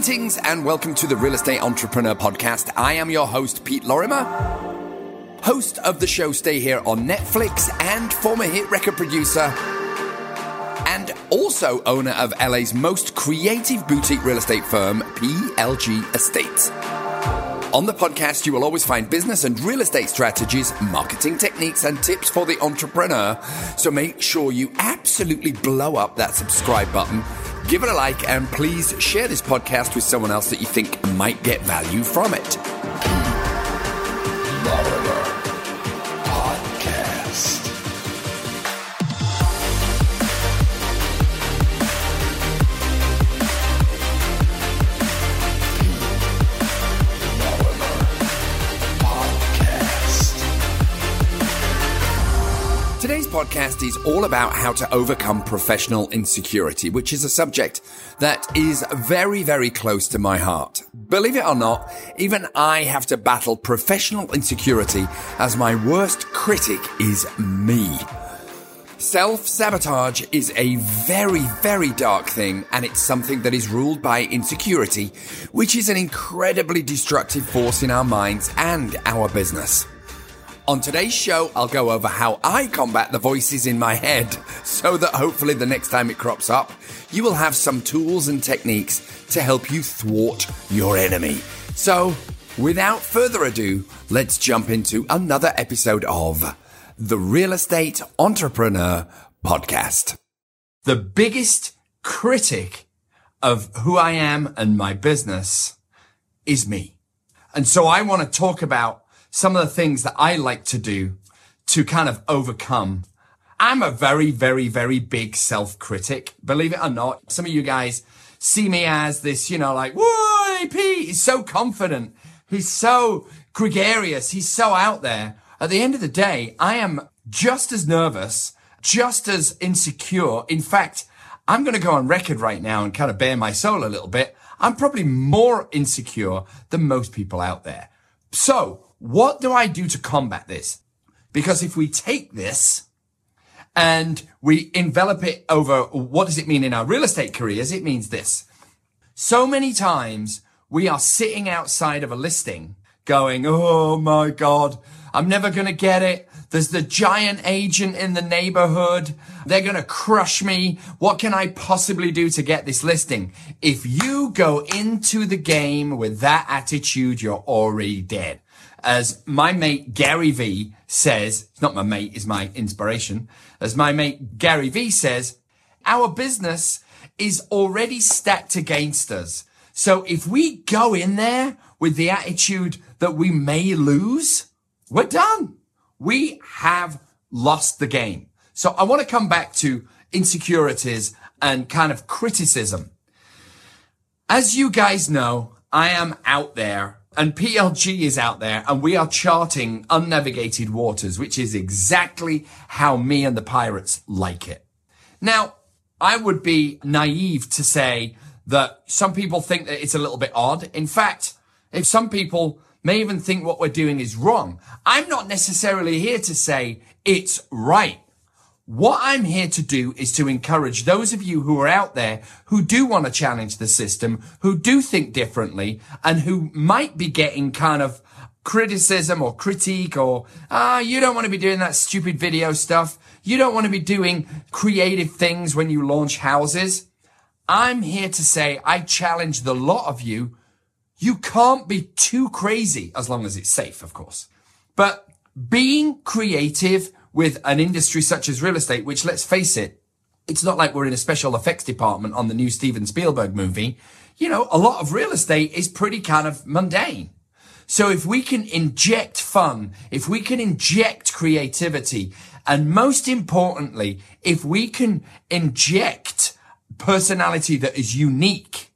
Greetings and welcome to the Real Estate Entrepreneur Podcast. I am your host, Pete Lorimer, host of the show Stay Here on Netflix and former hit record producer and also owner of LA's most creative boutique real estate firm, PLG Estates. On the podcast, you will always find business and real estate strategies, marketing techniques, and tips for the entrepreneur. So make sure you absolutely blow up that subscribe button, give it a like, and please share this podcast with someone else that you think might get value from it. Podcast is all about how to overcome professional insecurity, which is a subject that is very, very close to my heart. Believe it or not, even I have to battle professional insecurity as my worst critic is me. Self sabotage is a very, very dark thing, and it's something that is ruled by insecurity, which is an incredibly destructive force in our minds and our business. On today's show, I'll go over how I combat the voices in my head so that hopefully the next time it crops up, you will have some tools and techniques to help you thwart your enemy. So, without further ado, let's jump into another episode of the Real Estate Entrepreneur Podcast. The biggest critic of who I am and my business is me. And so I want to talk about some of the things that I like to do to kind of overcome. I'm a very, very, very big self critic. Believe it or not, some of you guys see me as this, you know, like, whoa, Pete, he's so confident. He's so gregarious. He's so out there. At the end of the day, I am just as nervous, just as insecure. In fact, I'm going to go on record right now and kind of bare my soul a little bit. I'm probably more insecure than most people out there. So what do I do to combat this? Because if we take this and we envelop it over what does it mean in our real estate careers? It means this. So many times we are sitting outside of a listing going, Oh my God, I'm never going to get it. There's the giant agent in the neighborhood. They're going to crush me. What can I possibly do to get this listing? If you go into the game with that attitude, you're already dead as my mate Gary Vee says, not my mate, is my inspiration. As my mate Gary Vee says, our business is already stacked against us. So if we go in there with the attitude that we may lose, we're done. We have lost the game. So I want to come back to insecurities and kind of criticism. As you guys know, I am out there and PLG is out there and we are charting unnavigated waters, which is exactly how me and the pirates like it. Now, I would be naive to say that some people think that it's a little bit odd. In fact, if some people may even think what we're doing is wrong, I'm not necessarily here to say it's right. What I'm here to do is to encourage those of you who are out there who do want to challenge the system, who do think differently, and who might be getting kind of criticism or critique or, ah, you don't want to be doing that stupid video stuff. You don't want to be doing creative things when you launch houses. I'm here to say I challenge the lot of you. You can't be too crazy as long as it's safe, of course. But being creative with an industry such as real estate, which let's face it, it's not like we're in a special effects department on the new Steven Spielberg movie. You know, a lot of real estate is pretty kind of mundane. So if we can inject fun, if we can inject creativity, and most importantly, if we can inject personality that is unique,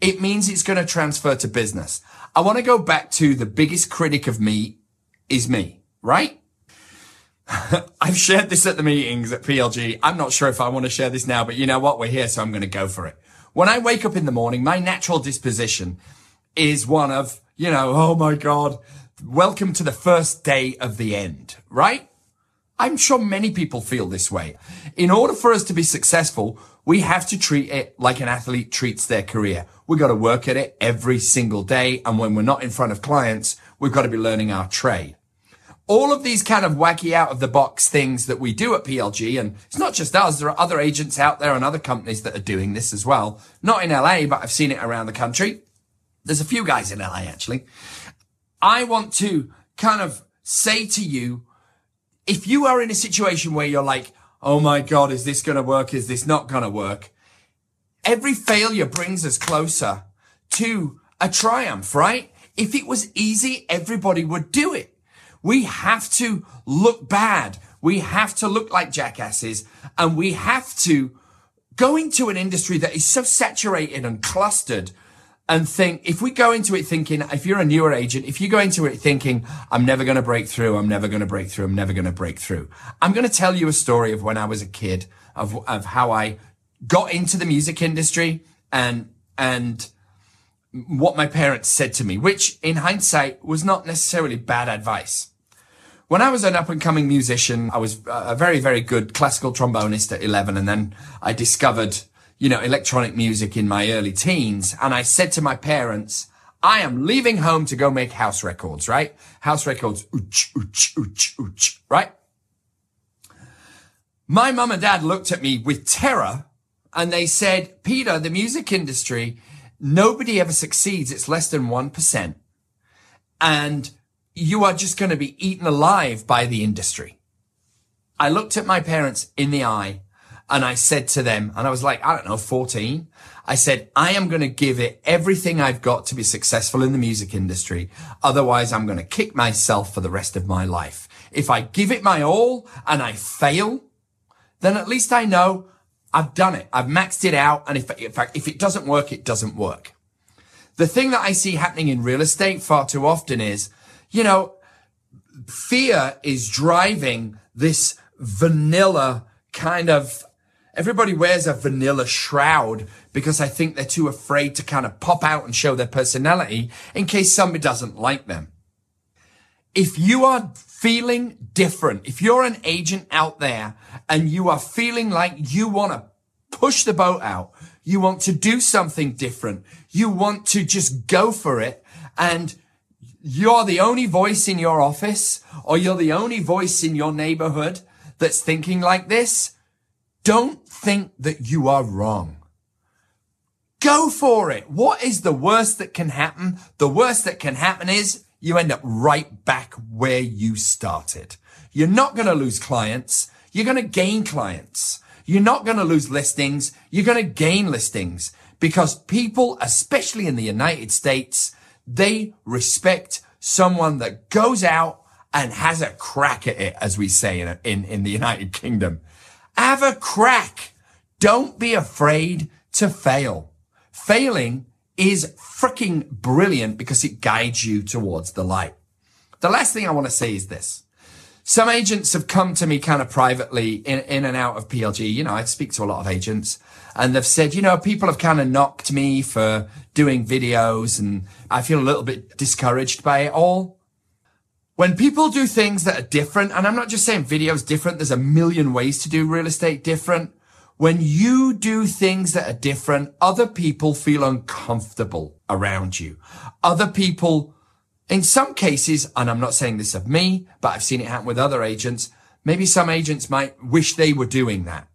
it means it's going to transfer to business. I want to go back to the biggest critic of me is me, right? I've shared this at the meetings at PLG. I'm not sure if I want to share this now, but you know what? We're here, so I'm going to go for it. When I wake up in the morning, my natural disposition is one of, you know, oh my God, welcome to the first day of the end, right? I'm sure many people feel this way. In order for us to be successful, we have to treat it like an athlete treats their career. We've got to work at it every single day. And when we're not in front of clients, we've got to be learning our trade. All of these kind of wacky out of the box things that we do at PLG, and it's not just us, there are other agents out there and other companies that are doing this as well. Not in LA, but I've seen it around the country. There's a few guys in LA actually. I want to kind of say to you, if you are in a situation where you're like, oh my God, is this going to work? Is this not going to work? Every failure brings us closer to a triumph, right? If it was easy, everybody would do it. We have to look bad. We have to look like jackasses and we have to go into an industry that is so saturated and clustered and think, if we go into it thinking, if you're a newer agent, if you go into it thinking, I'm never going to break through, I'm never going to break through, I'm never going to break through. I'm going to tell you a story of when I was a kid of, of how I got into the music industry and, and what my parents said to me, which in hindsight was not necessarily bad advice. When I was an up and coming musician, I was a very, very good classical trombonist at 11. And then I discovered you know, electronic music in my early teens. And I said to my parents, I am leaving home to go make house records, right? House records, ooch, ooch, ooch, ooch, right? My mum and dad looked at me with terror and they said, Peter, the music industry, nobody ever succeeds. It's less than 1%. And you are just going to be eaten alive by the industry. I looked at my parents in the eye and I said to them, and I was like, I don't know, 14. I said, I am going to give it everything I've got to be successful in the music industry. Otherwise, I'm going to kick myself for the rest of my life. If I give it my all and I fail, then at least I know I've done it. I've maxed it out. And if, in fact, if it doesn't work, it doesn't work. The thing that I see happening in real estate far too often is, you know, fear is driving this vanilla kind of Everybody wears a vanilla shroud because I think they're too afraid to kind of pop out and show their personality in case somebody doesn't like them. If you are feeling different, if you're an agent out there and you are feeling like you want to push the boat out, you want to do something different, you want to just go for it and you're the only voice in your office or you're the only voice in your neighborhood that's thinking like this, don't think that you are wrong. Go for it. What is the worst that can happen? The worst that can happen is you end up right back where you started. You're not going to lose clients. You're going to gain clients. You're not going to lose listings. You're going to gain listings because people, especially in the United States, they respect someone that goes out and has a crack at it, as we say in, in, in the United Kingdom. Have a crack. Don't be afraid to fail. Failing is freaking brilliant because it guides you towards the light. The last thing I want to say is this. Some agents have come to me kind of privately in, in and out of PLG. You know, I speak to a lot of agents and they've said, you know, people have kind of knocked me for doing videos and I feel a little bit discouraged by it all. When people do things that are different, and I'm not just saying videos different, there's a million ways to do real estate different. When you do things that are different, other people feel uncomfortable around you. Other people, in some cases, and I'm not saying this of me, but I've seen it happen with other agents, maybe some agents might wish they were doing that.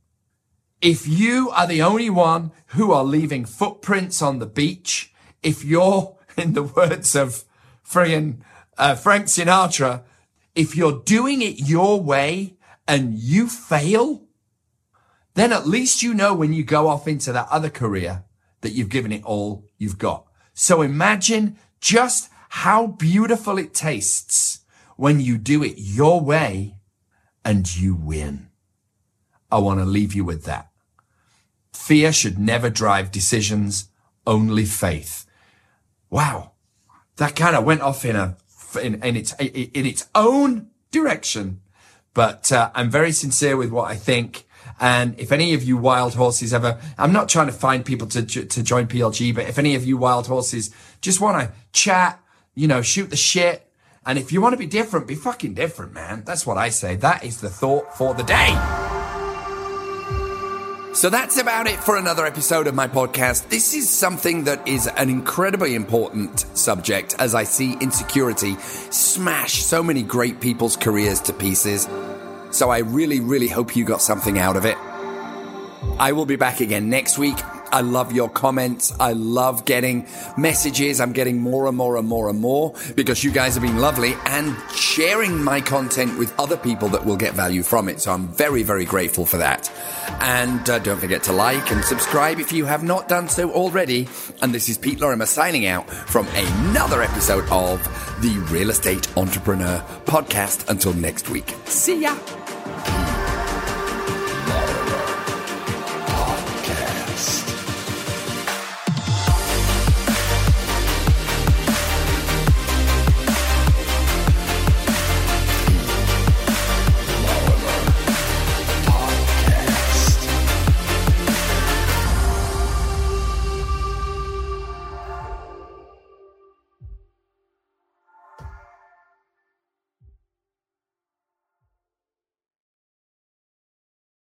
If you are the only one who are leaving footprints on the beach, if you're, in the words of friggin' uh, Frank Sinatra, if you're doing it your way and you fail, then at least you know when you go off into that other career that you've given it all you've got. So imagine just how beautiful it tastes when you do it your way and you win. I want to leave you with that. Fear should never drive decisions, only faith. Wow. That kind of went off in a in, in its in its own direction. But uh, I'm very sincere with what I think. And if any of you wild horses ever, I'm not trying to find people to to join PLG, but if any of you wild horses just want to chat, you know, shoot the shit, And if you want to be different, be fucking different, man. That's what I say. That is the thought for the day. So that's about it for another episode of my podcast. This is something that is an incredibly important subject as I see insecurity smash so many great people's careers to pieces. So I really, really hope you got something out of it. I will be back again next week. I love your comments. I love getting messages. I'm getting more and more and more and more because you guys have been lovely and sharing my content with other people that will get value from it. So I'm very, very grateful for that. And uh, don't forget to like and subscribe if you have not done so already. And this is Pete Lorimer signing out from another episode of the Real Estate Entrepreneur Podcast. Until next week. See ya.